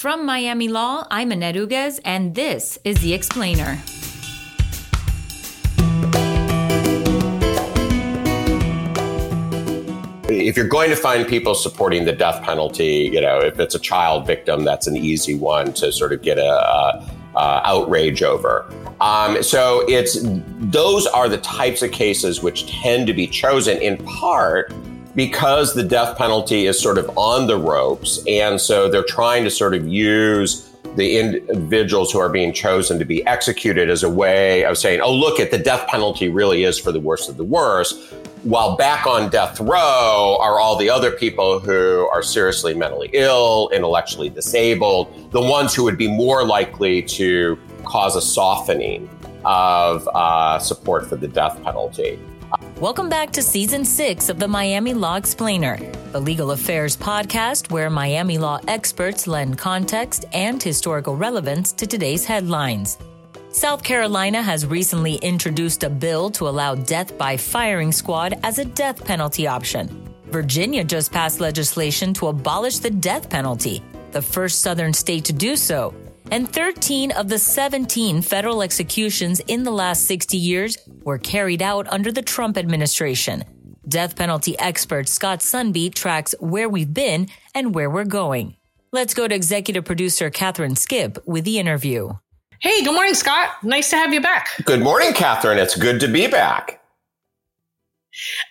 From Miami Law, I'm Annette Uguez, and this is The Explainer. If you're going to find people supporting the death penalty, you know, if it's a child victim, that's an easy one to sort of get a, a, outrage over. Um, so it's those are the types of cases which tend to be chosen in part because the death penalty is sort of on the ropes. And so they're trying to sort of use the individuals who are being chosen to be executed as a way of saying, oh, look at the death penalty really is for the worst of the worst. While back on death row are all the other people who are seriously mentally ill, intellectually disabled, the ones who would be more likely to cause a softening of uh, support for the death penalty. Welcome back to season six of the Miami Law Explainer, the legal affairs podcast where Miami law experts lend context and historical relevance to today's headlines. South Carolina has recently introduced a bill to allow death by firing squad as a death penalty option. Virginia just passed legislation to abolish the death penalty, the first southern state to do so, and 13 of the 17 federal executions in the last 60 years were carried out under the Trump administration. Death penalty expert Scott Sundby tracks where we've been and where we're going. Let's go to executive producer Catherine Skipp with the interview. Hey, good morning, Scott. Nice to have you back. Good morning, Catherine. It's good to be back.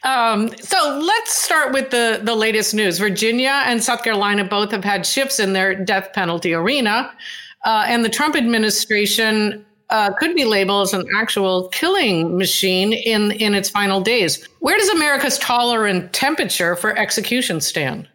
Um, so let's start with the, the latest news. Virginia and South Carolina both have had shifts in their death penalty arena. Uh, and the Trump administration uh, could be labeled as an actual killing machine in, in its final days. Where does America's tolerant temperature for execution stand?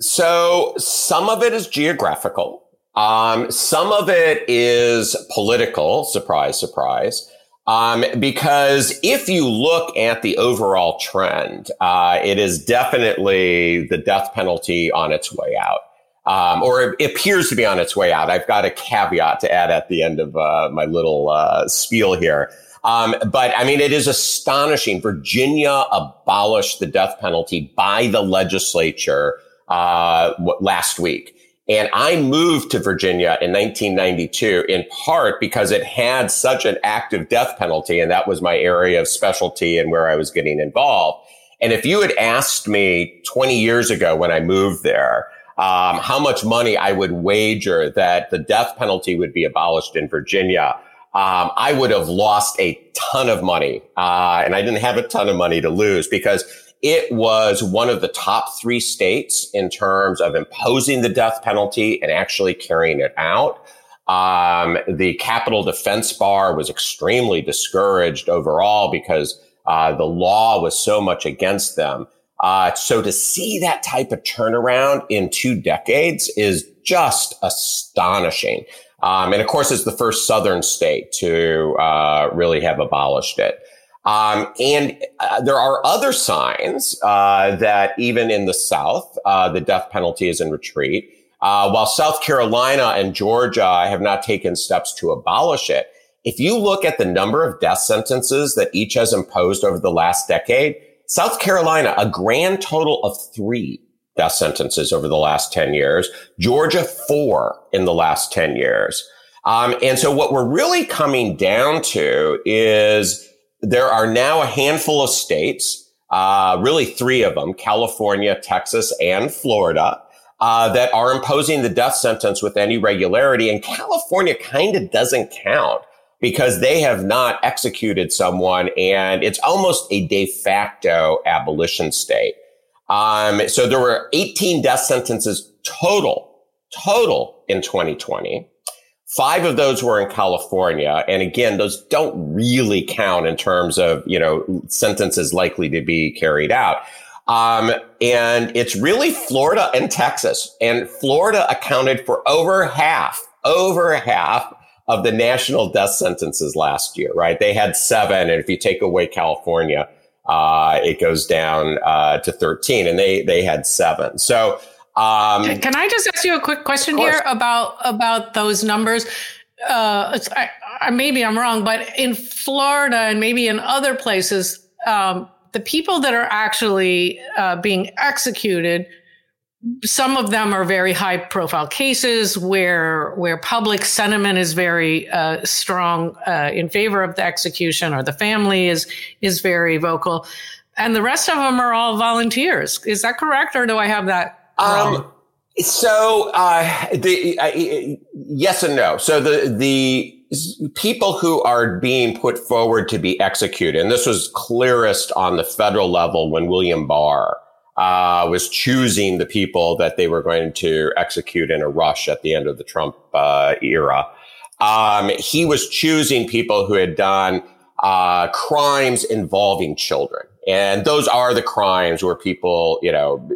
So some of it is geographical. Um, some of it is political. Surprise, surprise. Um, because if you look at the overall trend, uh, it is definitely the death penalty on its way out um, or it appears to be on its way out. I've got a caveat to add at the end of uh, my little uh, spiel here. Um, but I mean, it is astonishing. Virginia abolished the death penalty by the legislature uh, last week. And I moved to Virginia in 1992 in part because it had such an active death penalty. And that was my area of specialty and where I was getting involved. And if you had asked me 20 years ago when I moved there, um, how much money I would wager that the death penalty would be abolished in Virginia. Um, I would have lost a ton of money, uh, and I didn't have a ton of money to lose because it was one of the top three states in terms of imposing the death penalty and actually carrying it out. Um, the Capital Defense Bar was extremely discouraged overall because uh, the law was so much against them. Uh, so to see that type of turnaround in two decades is just astonishing. Um, and of course, it's the first Southern state to uh, really have abolished it. Um, and uh, there are other signs uh, that even in the South, uh, the death penalty is in retreat. Uh, while South Carolina and Georgia have not taken steps to abolish it, if you look at the number of death sentences that each has imposed over the last decade, South Carolina, a grand total of three death sentences over the last 10 years. Georgia, four in the last 10 years. Um, and so what we're really coming down to is there are now a handful of states, uh, really three of them, California, Texas, and Florida, uh, that are imposing the death sentence with any regularity. And California kind of doesn't count because they have not executed someone and it's almost a de facto abolition state. Um, so there were 18 death sentences total, total in 2020. Five of those were in California. And again, those don't really count in terms of, you know, sentences likely to be carried out. Um, and it's really Florida and Texas. And Florida accounted for over half, over half of the national death sentences last year, right? They had seven. And if you take away California, uh, it goes down uh, to 13 and they, they had seven. So, um, can I just ask you a quick question here about, about those numbers? Uh, I, I, maybe I'm wrong, but in Florida and maybe in other places, um, the people that are actually uh, being executed some of them are very high profile cases where where public sentiment is very uh, strong uh, in favor of the execution or the family is is very vocal. And the rest of them are all volunteers. Is that correct or do i have that wrong? Um, so uh, the uh, yes and no. So the the people who are being put forward to be executed and this was clearest on the federal level when william barr uh, was choosing the people that they were going to execute in a rush at the end of the Trump uh, era. Um, he was choosing people who had done uh, crimes involving children. And those are the crimes where people, you know,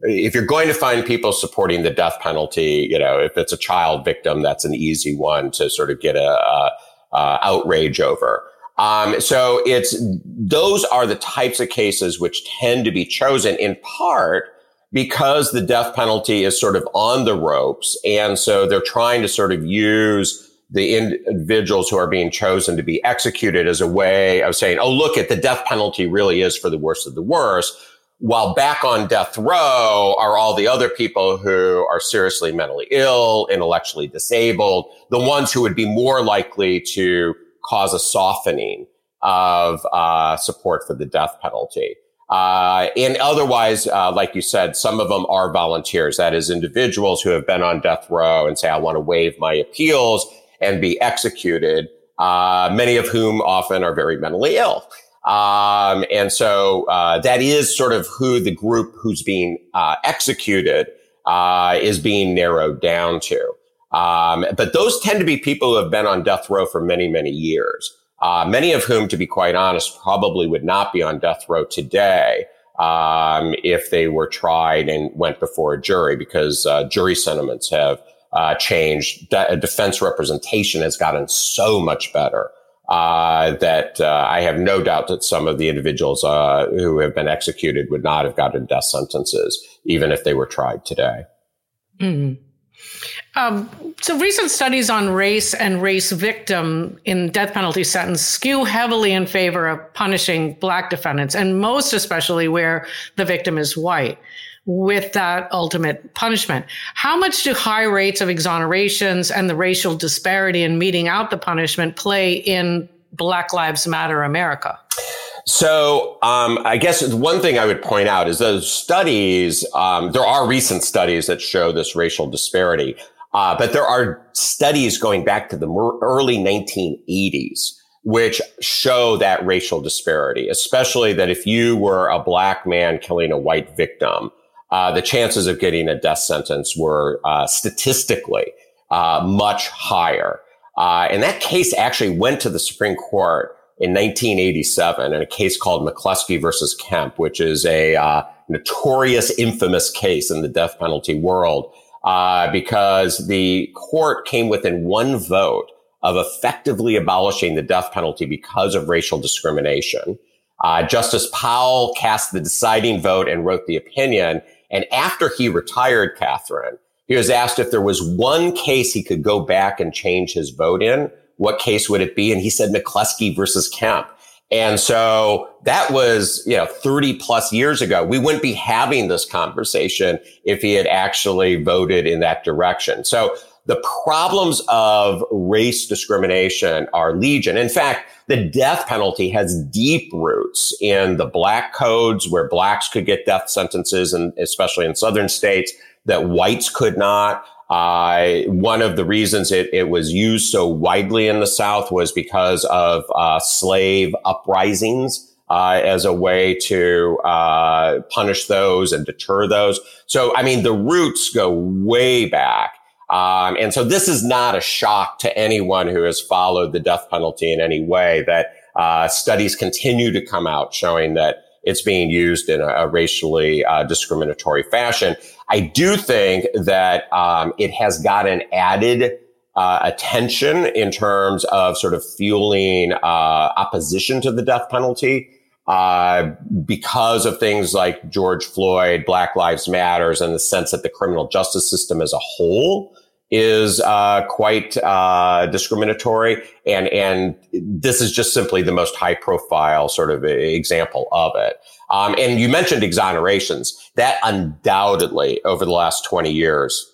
if you're going to find people supporting the death penalty, you know, if it's a child victim, that's an easy one to sort of get a, a, a outrage over. Um, so it's those are the types of cases which tend to be chosen in part because the death penalty is sort of on the ropes, and so they're trying to sort of use the individuals who are being chosen to be executed as a way of saying, "Oh, look at the death penalty really is for the worst of the worst." While back on death row are all the other people who are seriously mentally ill, intellectually disabled, the ones who would be more likely to cause a softening of uh, support for the death penalty. Uh, and otherwise, uh, like you said, some of them are volunteers. That is individuals who have been on death row and say, I want to waive my appeals and be executed. Uh, many of whom often are very mentally ill. Um, and so uh, that is sort of who the group who's being uh, executed is being narrowed down to. Um, but those tend to be people who have been on death row for many, many years. Uh, many of whom, to be quite honest, probably would not be on death row today um, if they were tried and went before a jury, because uh, jury sentiments have uh, changed. De- defense representation has gotten so much better uh, that uh, I have no doubt that some of the individuals uh, who have been executed would not have gotten death sentences, even if they were tried today. Mm-hmm. Um, so recent studies on race and race victim in death penalty sentence skew heavily in favor of punishing black defendants, and most especially where the victim is white with that ultimate punishment. How much do high rates of exonerations and the racial disparity in meting out the punishment play in Black Lives Matter America? So, um, I guess one thing I would point out is those studies, um, there are recent studies that show this racial disparity. Uh, but there are studies going back to the early 1980s which show that racial disparity, especially that if you were a black man killing a white victim, uh, the chances of getting a death sentence were uh, statistically uh, much higher. Uh, and that case actually went to the Supreme Court in 1987 in a case called McCleskey versus Kemp, which is a uh, notorious, infamous case in the death penalty world uh, because the court came within one vote of effectively abolishing the death penalty because of racial discrimination. Uh, Justice Powell cast the deciding vote and wrote the opinion. And after he retired, Catherine, he was asked if there was one case he could go back and change his vote in. What case would it be? And he said McCleskey versus Kemp. And so that was, you know, 30 plus years ago. We wouldn't be having this conversation if he had actually voted in that direction. So the problems of race discrimination are legion. In fact, the death penalty has deep roots in the black codes where blacks could get death sentences and especially in southern states that whites could not. Uh, one of the reasons it, it, was used so widely in the South was because of uh, slave uprisings. Uh, as a way to uh, punish those and deter those. So, I mean, the roots go way back. Um, and so this is not a shock to anyone who has followed the death penalty in any way that uh, studies continue to come out showing that it's being used in a, a racially uh, discriminatory fashion. I do think that um, it has gotten added uh, attention in terms of sort of fueling uh, opposition to the death penalty uh, because of things like George Floyd, Black Lives Matters, and the sense that the criminal justice system as a whole is uh, quite uh, discriminatory, and and this is just simply the most high profile sort of example of it. Um, and you mentioned exonerations. That undoubtedly over the last twenty years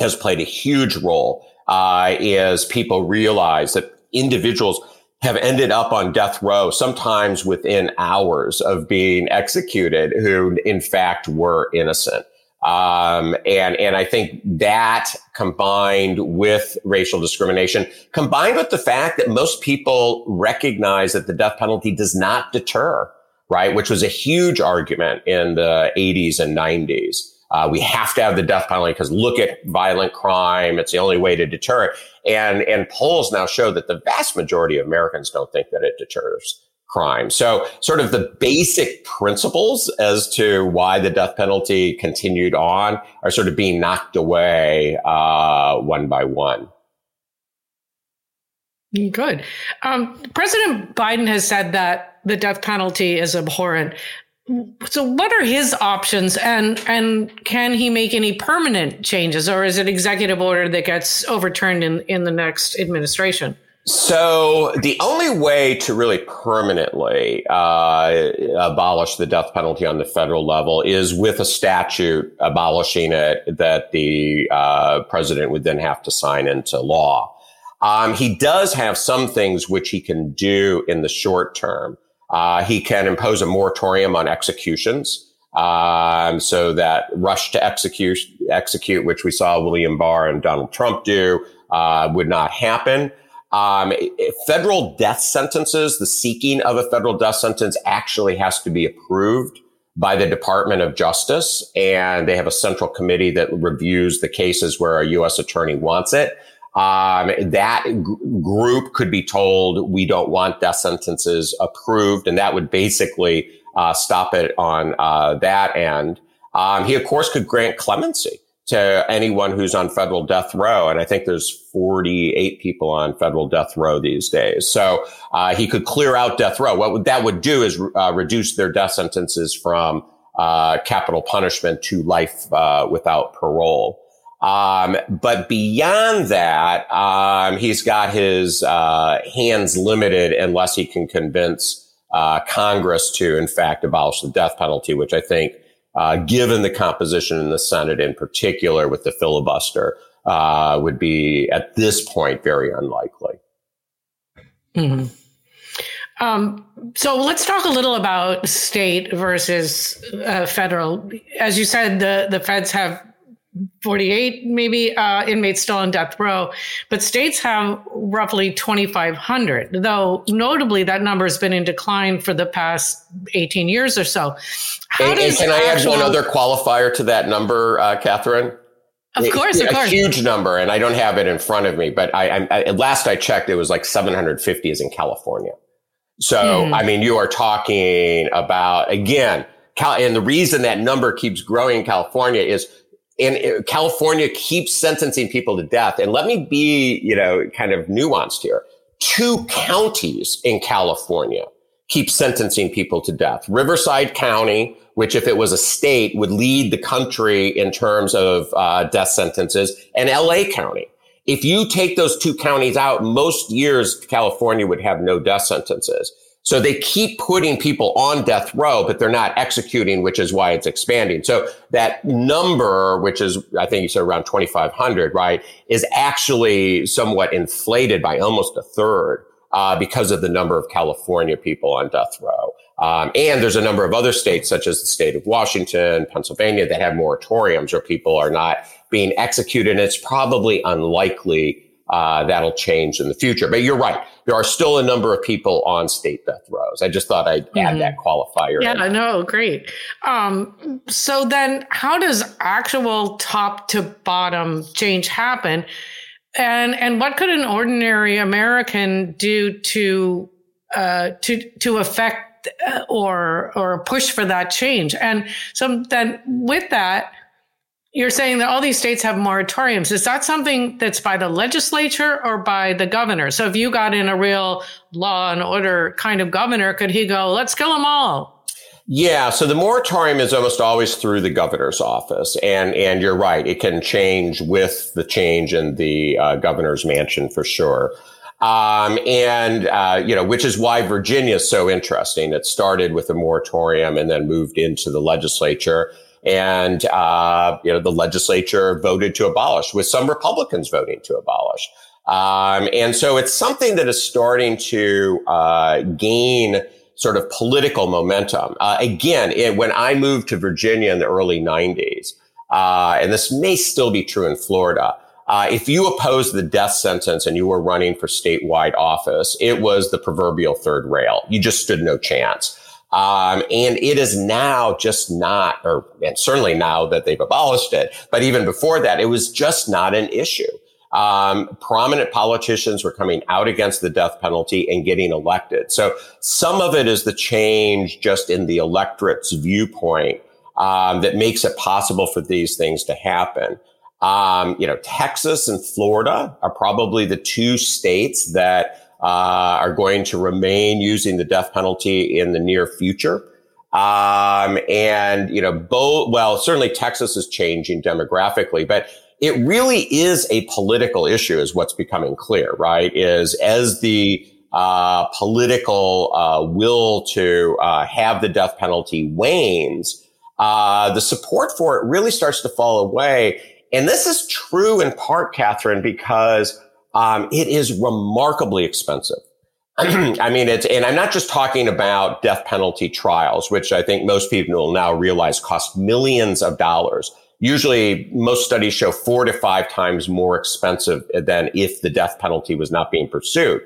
has played a huge role. Uh, as people realize that individuals have ended up on death row, sometimes within hours of being executed, who in fact were innocent. Um, and, and I think that combined with racial discrimination, combined with the fact that most people recognize that the death penalty does not deter, right? Which was a huge argument in the 80s and 90s. Uh, we have to have the death penalty because look at violent crime. It's the only way to deter it. And, and polls now show that the vast majority of Americans don't think that it deters crime. So sort of the basic principles as to why the death penalty continued on are sort of being knocked away uh, one by one. Good. Um, President Biden has said that the death penalty is abhorrent. So, what are his options, and and can he make any permanent changes, or is it executive order that gets overturned in in the next administration? So the only way to really permanently uh, abolish the death penalty on the federal level is with a statute abolishing it that the uh, president would then have to sign into law. Um, he does have some things which he can do in the short term. Uh, he can impose a moratorium on executions. Um, so that rush to execute, execute, which we saw William Barr and Donald Trump do, uh, would not happen. Um, federal death sentences, the seeking of a federal death sentence actually has to be approved by the Department of Justice. And they have a central committee that reviews the cases where a U.S. attorney wants it. Um, that g- group could be told we don't want death sentences approved, and that would basically uh, stop it on uh, that end. Um, he, of course, could grant clemency to anyone who's on federal death row. And I think there's 48 people on federal death row these days. So uh, he could clear out death row. What that would do is uh, reduce their death sentences from uh, capital punishment to life uh, without parole. Um, but beyond that, um, he's got his uh, hands limited unless he can convince uh, Congress to, in fact, abolish the death penalty, which I think uh, given the composition in the Senate in particular with the filibuster, uh, would be at this point very unlikely. Mm-hmm. Um, so let's talk a little about state versus uh, federal. As you said, the the feds have 48 maybe uh, inmates still on death row, but states have roughly 2,500, though notably that number has been in decline for the past 18 years or so. How and, and can I add one other qualifier to that number, uh, Catherine? Of course, a, of course. A huge number, and I don't have it in front of me, but I, I, I last I checked, it was like 750 is in California. So, mm. I mean, you are talking about, again, Cal- and the reason that number keeps growing in California is and California keeps sentencing people to death. And let me be, you know, kind of nuanced here. Two counties in California keep sentencing people to death. Riverside County, which if it was a state would lead the country in terms of uh, death sentences, and LA County. If you take those two counties out, most years California would have no death sentences. So they keep putting people on death row, but they're not executing, which is why it's expanding. So that number, which is, I think you said around 2,500, right, is actually somewhat inflated by almost a third. Uh, because of the number of California people on death row. Um, and there's a number of other states, such as the state of Washington, Pennsylvania, that have moratoriums where people are not being executed. And it's probably unlikely uh, that'll change in the future. But you're right. There are still a number of people on state death rows. I just thought I'd mm-hmm. add that qualifier. Yeah, in. no, great. Um, so then how does actual top to bottom change happen? And, and what could an ordinary American do to, uh, to, to affect uh, or, or push for that change? And so then with that, you're saying that all these states have moratoriums. Is that something that's by the legislature or by the governor? So if you got in a real law and order kind of governor, could he go, let's kill them all? Yeah, so the moratorium is almost always through the governor's office, and and you're right, it can change with the change in the uh, governor's mansion for sure. Um, and uh, you know, which is why Virginia is so interesting. It started with a moratorium and then moved into the legislature, and uh, you know, the legislature voted to abolish, with some Republicans voting to abolish. Um, and so it's something that is starting to uh, gain sort of political momentum. Uh, again, it, when I moved to Virginia in the early 90s, uh, and this may still be true in Florida, uh, if you opposed the death sentence and you were running for statewide office, it was the proverbial third rail. You just stood no chance. Um, and it is now just not, or and certainly now that they've abolished it, but even before that, it was just not an issue um, prominent politicians were coming out against the death penalty and getting elected. So some of it is the change just in the electorate's viewpoint um, that makes it possible for these things to happen. Um, you know, Texas and Florida are probably the two states that uh, are going to remain using the death penalty in the near future. Um, and you know, both well, certainly Texas is changing demographically, but it really is a political issue is what's becoming clear, right? Is as the uh, political uh, will to uh, have the death penalty wanes, uh, the support for it really starts to fall away. And this is true in part, Catherine, because um, it is remarkably expensive. I mean, it's, and I'm not just talking about death penalty trials, which I think most people will now realize cost millions of dollars usually most studies show four to five times more expensive than if the death penalty was not being pursued.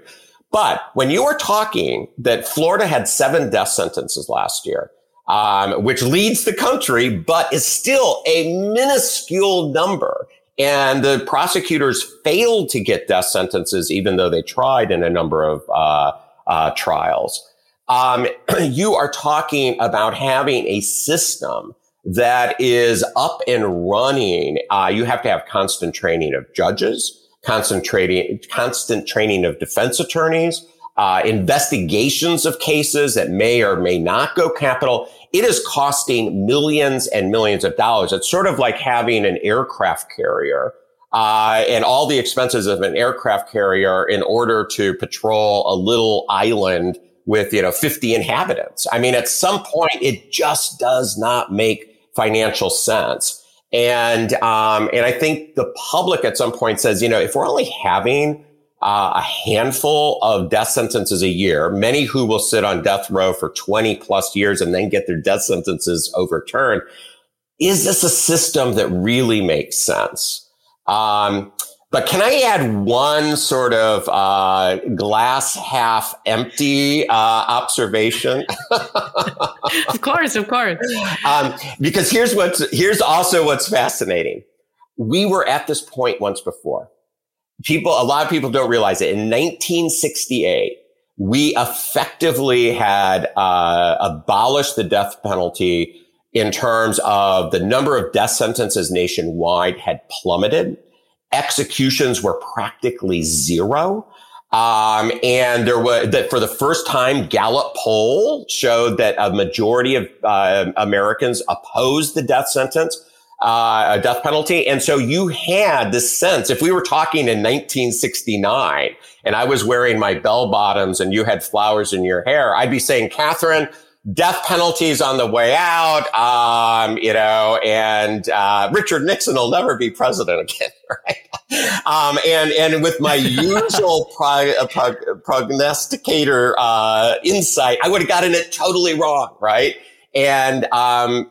But when you are talking that Florida had seven death sentences last year, um, which leads the country, but is still a minuscule number. And the prosecutors failed to get death sentences, even though they tried in a number of uh, uh, trials. Um, you are talking about having a system that is up and running, uh, you have to have constant training of judges, constant training, constant training of defense attorneys, uh, investigations of cases that may or may not go capital. It is costing millions and millions of dollars. It's sort of like having an aircraft carrier. Uh, and all the expenses of an aircraft carrier in order to patrol a little island with, you know, 50 inhabitants. I mean, at some point, it just does not make financial sense. And, um, and I think the public at some point says, you know, if we're only having uh, a handful of death sentences a year, many who will sit on death row for 20 plus years and then get their death sentences overturned, is this a system that really makes sense? Um, but can I add one sort of uh, glass half empty uh, observation? of course, of course. Um, because here's what's here's also what's fascinating. We were at this point once before. People, a lot of people don't realize it. In 1968, we effectively had uh, abolished the death penalty in terms of the number of death sentences nationwide had plummeted executions were practically zero. Um, and there was that for the first time, Gallup poll showed that a majority of uh, Americans opposed the death sentence, uh, a death penalty. And so you had this sense, if we were talking in 1969 and I was wearing my bell bottoms and you had flowers in your hair, I'd be saying, Catherine, death penalties on the way out, um, you know, and uh, Richard Nixon will never be president again, right? Um, and and with my usual pro- uh, pro- prognosticator uh, insight, I would have gotten it totally wrong, right? And um,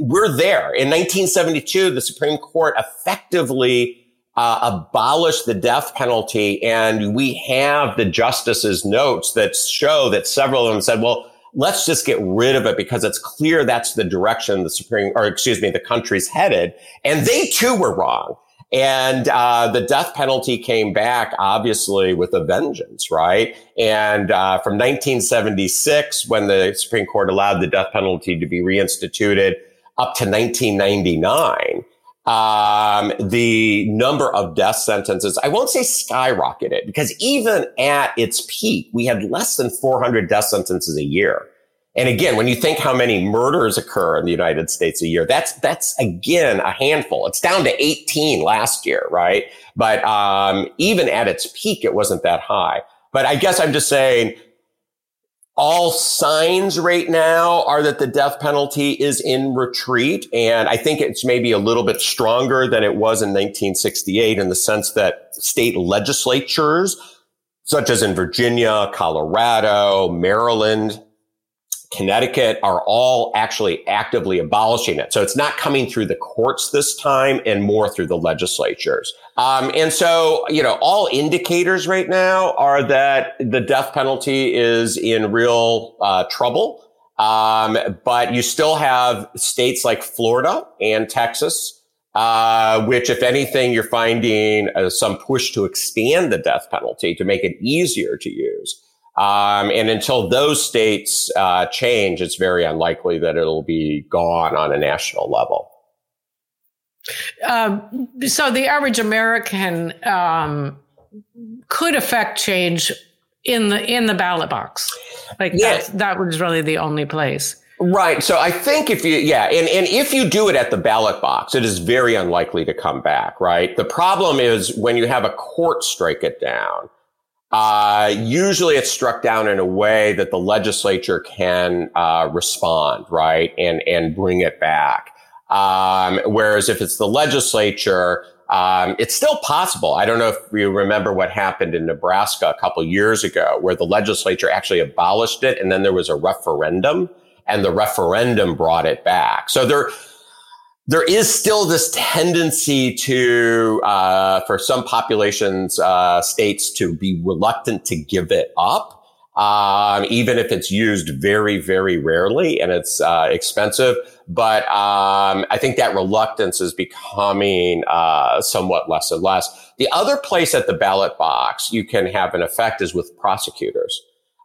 we're there. In 1972, the Supreme Court effectively uh, abolished the death penalty, and we have the justices' notes that show that several of them said, "Well." let's just get rid of it because it's clear that's the direction the Supreme, or excuse me, the country's headed. And they too were wrong. And uh, the death penalty came back, obviously, with a vengeance, right? And uh, from 1976, when the Supreme Court allowed the death penalty to be reinstituted, up to 1999, um, the number of death sentences, I won't say skyrocketed because even at its peak, we had less than 400 death sentences a year. And again, when you think how many murders occur in the United States a year, that's, that's again a handful. It's down to 18 last year, right? But, um, even at its peak, it wasn't that high. But I guess I'm just saying all signs right now are that the death penalty is in retreat. And I think it's maybe a little bit stronger than it was in 1968 in the sense that state legislatures, such as in Virginia, Colorado, Maryland, Connecticut are all actually actively abolishing it. So it's not coming through the courts this time and more through the legislatures. Um, and so, you know, all indicators right now are that the death penalty is in real uh, trouble. Um, but you still have states like Florida and Texas, uh, which, if anything, you're finding uh, some push to expand the death penalty to make it easier to use. Um, and until those states uh, change, it's very unlikely that it'll be gone on a national level. Um, so the average American um, could affect change in the in the ballot box. Like yeah. that, that was really the only place. Right. So I think if you, yeah, and, and if you do it at the ballot box, it is very unlikely to come back, right? The problem is when you have a court strike it down, uh, usually it's struck down in a way that the legislature can uh, respond, right, and and bring it back. Um, whereas if it's the legislature, um, it's still possible. I don't know if you remember what happened in Nebraska a couple years ago, where the legislature actually abolished it, and then there was a referendum, and the referendum brought it back. So there there is still this tendency to, uh, for some populations, uh, states to be reluctant to give it up, um, even if it's used very, very rarely and it's uh, expensive. But um, I think that reluctance is becoming uh, somewhat less and less. The other place at the ballot box you can have an effect is with prosecutors.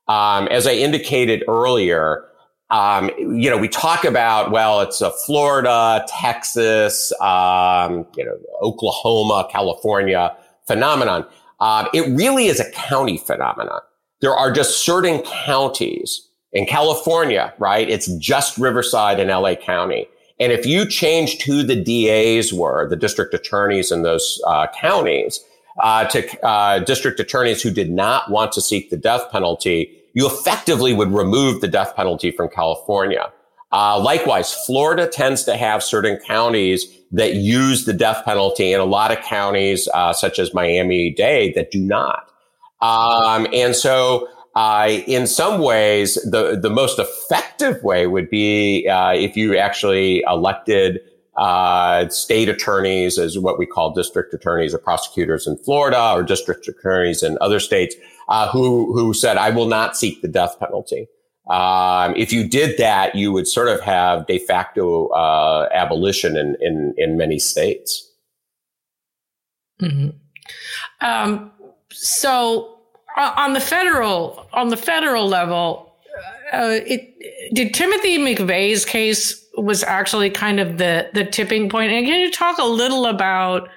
Um, as I indicated earlier, um, you know, we talk about, well, it's a Florida, Texas, um, you know, Oklahoma, California phenomenon. Um, it really is a county phenomenon. There are just certain counties in California, right? It's just Riverside and LA County. And if you changed who the DAs were, the district attorneys in those uh, counties, uh, to uh, district attorneys who did not want to seek the death penalty, you effectively would remove the death penalty from California. Uh, likewise, Florida tends to have certain counties that use the death penalty and a lot of counties, uh, such as Miami-Dade that do not. Um, and so, uh, in some ways, the, the most effective way would be, uh, if you actually elected, uh, state attorneys as what we call district attorneys or prosecutors in Florida or district attorneys in other states uh, who who said, "I will not seek the death penalty." Um, if you did that, you would sort of have de facto uh, abolition in, in in many states. Mm-hmm. Um, so uh, on the federal on the federal level, uh, it did Timothy McVeigh's case was actually kind of the the tipping point. And can you talk a little about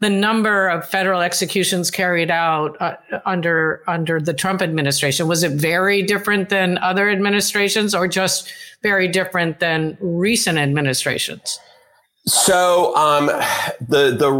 the number of federal executions carried out uh, under under the Trump administration was it very different than other administrations or just very different than recent administrations? So um, the the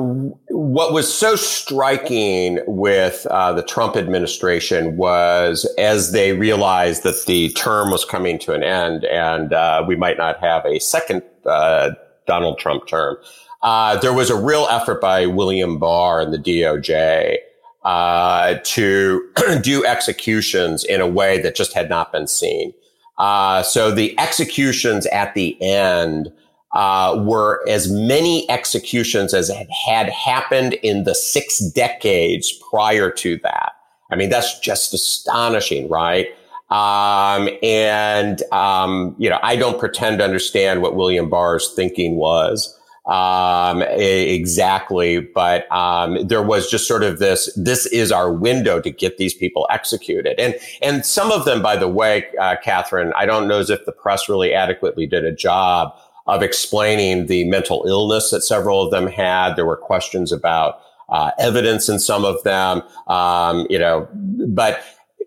what was so striking with uh, the Trump administration was as they realized that the term was coming to an end and uh, we might not have a second uh, Donald Trump term uh, there was a real effort by William Barr and the DOJ uh, to do executions in a way that just had not been seen. Uh, so the executions at the end uh, were as many executions as had happened in the six decades prior to that. I mean, that's just astonishing, right? Um, and, um, you know, I don't pretend to understand what William Barr's thinking was um, exactly. But um, there was just sort of this. This is our window to get these people executed, and and some of them, by the way, uh, Catherine, I don't know as if the press really adequately did a job of explaining the mental illness that several of them had. There were questions about uh, evidence in some of them, um, you know, but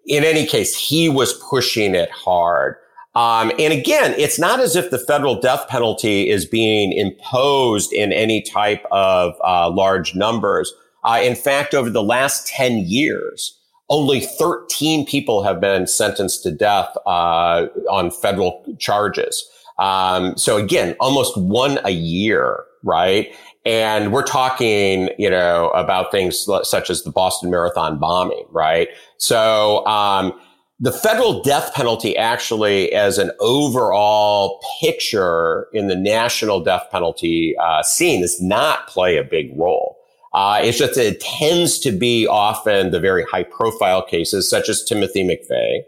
in any case, he was pushing it hard. Um, and again, it's not as if the federal death penalty is being imposed in any type of uh, large numbers. Uh, in fact, over the last 10 years, only 13 people have been sentenced to death uh, on federal charges. Um, so again, almost one a year, right? And we're talking, you know, about things such as the Boston Marathon bombing, right? So, um, the federal death penalty actually as an overall picture in the national death penalty uh, scene does not play a big role. Uh, it's just it tends to be often the very high profile cases, such as Timothy McVeigh,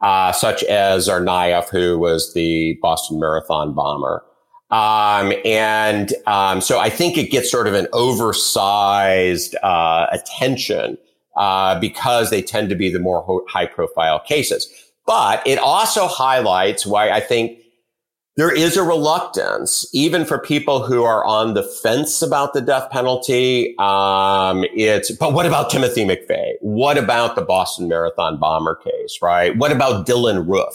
uh, such as Tsarnaev, who was the Boston Marathon bomber. Um, and um, so I think it gets sort of an oversized uh, attention uh, because they tend to be the more high profile cases. But it also highlights why I think there is a reluctance, even for people who are on the fence about the death penalty. Um, it's, but what about Timothy McVeigh? What about the Boston Marathon bomber case, right? What about Dylann Roof?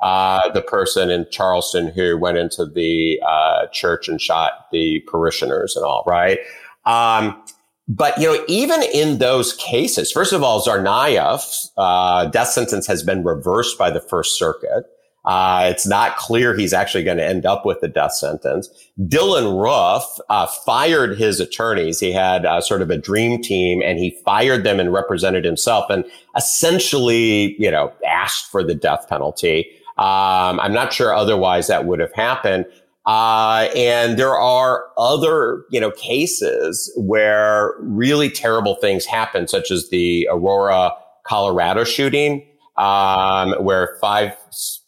Uh, the person in Charleston who went into the uh, church and shot the parishioners and all, right? Um, but you know, even in those cases, first of all, Tsarnaev's uh, death sentence has been reversed by the First Circuit. Uh, it's not clear he's actually going to end up with the death sentence. Dylann Roof uh, fired his attorneys. He had uh, sort of a dream team, and he fired them and represented himself, and essentially, you know, asked for the death penalty. Um, I'm not sure otherwise that would have happened. Uh, and there are other, you know, cases where really terrible things happen, such as the Aurora, Colorado shooting, um, where five,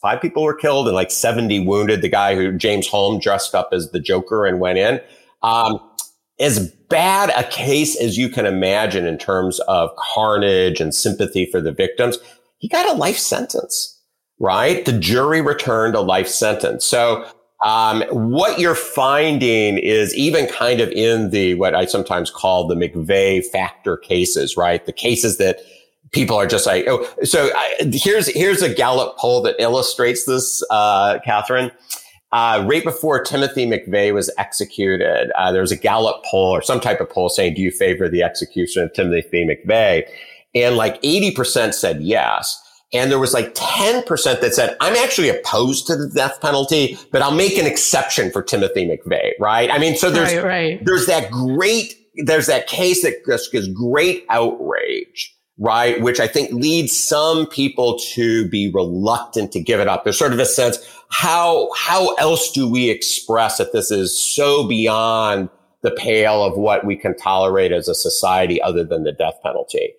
five people were killed and like 70 wounded. The guy who James Holmes dressed up as the Joker and went in. Um, as bad a case as you can imagine in terms of carnage and sympathy for the victims, he got a life sentence, right? The jury returned a life sentence. So um, what you're finding is even kind of in the what I sometimes call the McVeigh factor cases, right? The cases that people are just like, oh, so I, here's here's a Gallup poll that illustrates this, uh, Catherine. Uh, right before Timothy McVeigh was executed, uh, there was a Gallup poll or some type of poll saying, "Do you favor the execution of Timothy McVeigh?" And like 80% said yes. And there was like 10% that said, I'm actually opposed to the death penalty, but I'll make an exception for Timothy McVeigh, right? I mean, so there's, right, right. there's that great, there's that case that just gives great outrage, right? Which I think leads some people to be reluctant to give it up. There's sort of a sense, how, how else do we express that this is so beyond the pale of what we can tolerate as a society other than the death penalty?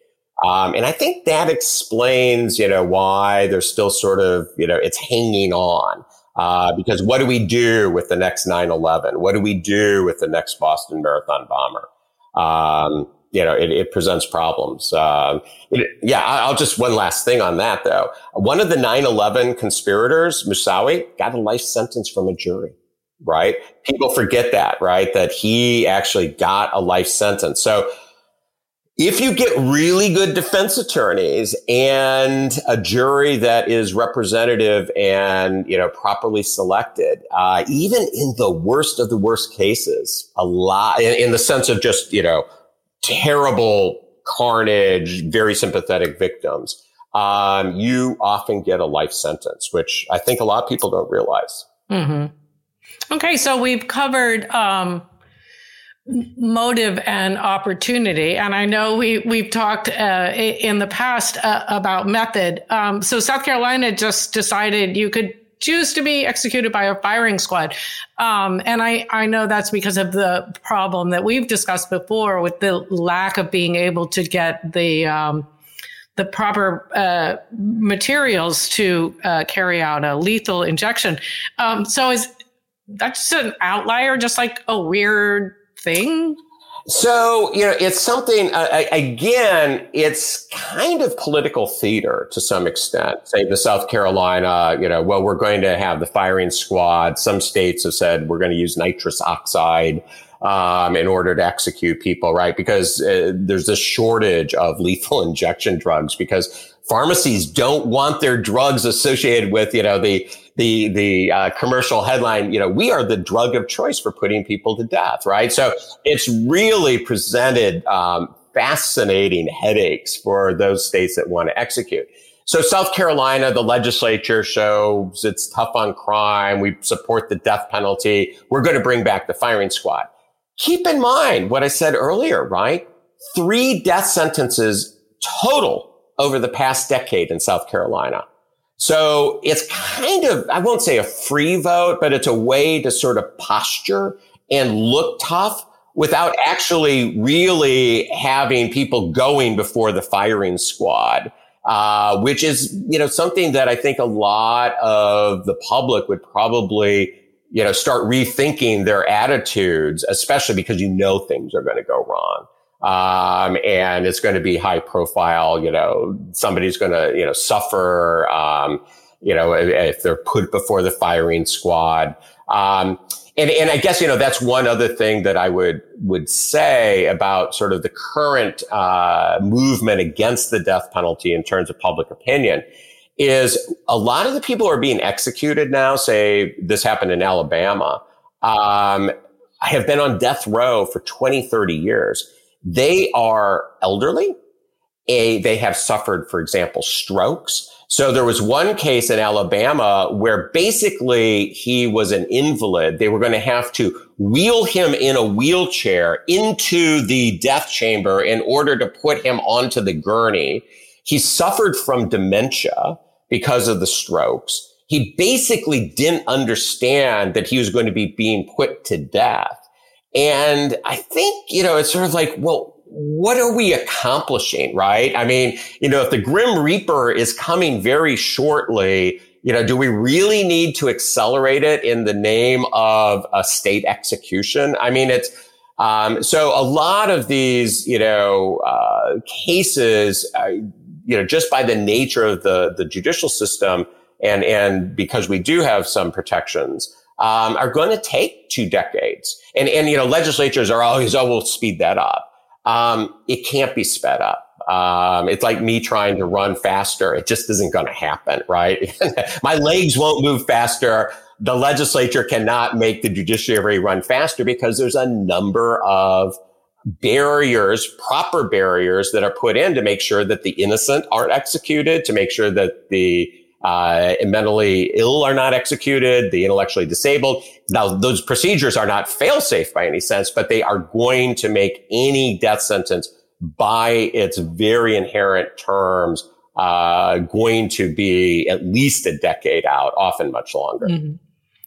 Um, and I think that explains, you know, why there's still sort of, you know, it's hanging on. Uh, because what do we do with the next 9-11? What do we do with the next Boston Marathon bomber? Um, you know, it, it presents problems. Um, it, yeah, I'll just one last thing on that though. One of the 9-11 conspirators, Moussaoui, got a life sentence from a jury, right? People forget that, right? That he actually got a life sentence. So if you get really good defense attorneys and a jury that is representative and you know properly selected, uh, even in the worst of the worst cases, a lot in, in the sense of just you know terrible carnage, very sympathetic victims, um, you often get a life sentence, which I think a lot of people don't realize. Mm-hmm. Okay, so we've covered. Um motive and opportunity. And I know we we've talked uh, in the past uh, about method. Um, so South Carolina just decided you could choose to be executed by a firing squad. Um, and I, I know that's because of the problem that we've discussed before with the lack of being able to get the um, the proper uh, materials to uh, carry out a lethal injection. Um, so is that's an outlier, just like a weird thing? So, you know, it's something, uh, again, it's kind of political theater to some extent. Say the South Carolina, you know, well, we're going to have the firing squad. Some states have said we're going to use nitrous oxide um, in order to execute people, right? Because uh, there's a shortage of lethal injection drugs because pharmacies don't want their drugs associated with, you know, the the the uh, commercial headline, you know, we are the drug of choice for putting people to death, right? So it's really presented um, fascinating headaches for those states that want to execute. So South Carolina, the legislature shows it's tough on crime. We support the death penalty. We're going to bring back the firing squad. Keep in mind what I said earlier, right? Three death sentences total over the past decade in South Carolina. So it's kind of, I won't say a free vote, but it's a way to sort of posture and look tough without actually really having people going before the firing squad. Uh, which is, you know, something that I think a lot of the public would probably, you know, start rethinking their attitudes, especially because you know things are going to go wrong. Um, and it's going to be high profile, you know, somebody's going to, you know, suffer, um, you know, if they're put before the firing squad. Um, and, and I guess, you know, that's one other thing that I would, would say about sort of the current, uh, movement against the death penalty in terms of public opinion is a lot of the people who are being executed now, say this happened in Alabama, um, have been on death row for 20, 30 years. They are elderly. A, they have suffered, for example, strokes. So there was one case in Alabama where basically he was an invalid. They were going to have to wheel him in a wheelchair into the death chamber in order to put him onto the gurney. He suffered from dementia because of the strokes. He basically didn't understand that he was going to be being put to death. And I think, you know, it's sort of like, well, what are we accomplishing, right? I mean, you know, if the Grim Reaper is coming very shortly, you know, do we really need to accelerate it in the name of a state execution? I mean, it's, um, so a lot of these, you know, uh, cases, uh, you know, just by the nature of the, the judicial system and, and because we do have some protections, um, are going to take two decades. And, and, you know, legislatures are always, oh, we'll speed that up. Um, it can't be sped up. Um, it's like me trying to run faster. It just isn't going to happen, right? My legs won't move faster. The legislature cannot make the judiciary run faster because there's a number of barriers, proper barriers that are put in to make sure that the innocent aren't executed, to make sure that the uh, mentally ill are not executed, the intellectually disabled. Now, those procedures are not fail safe by any sense, but they are going to make any death sentence by its very inherent terms uh, going to be at least a decade out, often much longer. Mm-hmm.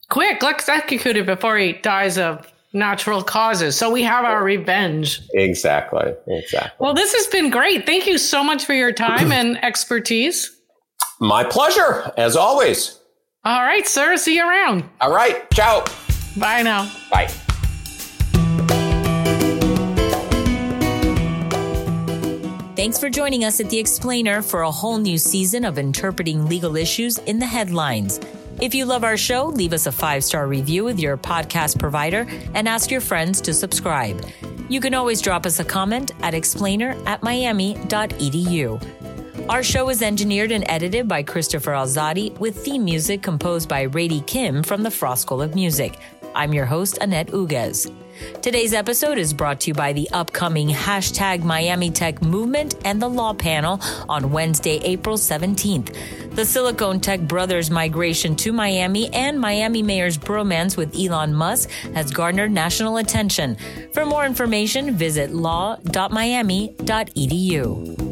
Quick, let's execute it before he dies of natural causes. So we have our revenge. Exactly. Exactly. Well, this has been great. Thank you so much for your time and expertise. My pleasure, as always. All right, sir. See you around. All right. Ciao. Bye now. Bye. Thanks for joining us at The Explainer for a whole new season of interpreting legal issues in the headlines. If you love our show, leave us a five star review with your podcast provider and ask your friends to subscribe. You can always drop us a comment at explainer at miami.edu. Our show is engineered and edited by Christopher Alzadi with theme music composed by Rady Kim from the Frost School of Music. I'm your host, Annette Uguez. Today's episode is brought to you by the upcoming hashtag Miami Tech movement and the Law Panel on Wednesday, April 17th. The Silicon Tech brothers' migration to Miami and Miami Mayor's bromance with Elon Musk has garnered national attention. For more information, visit law.miami.edu.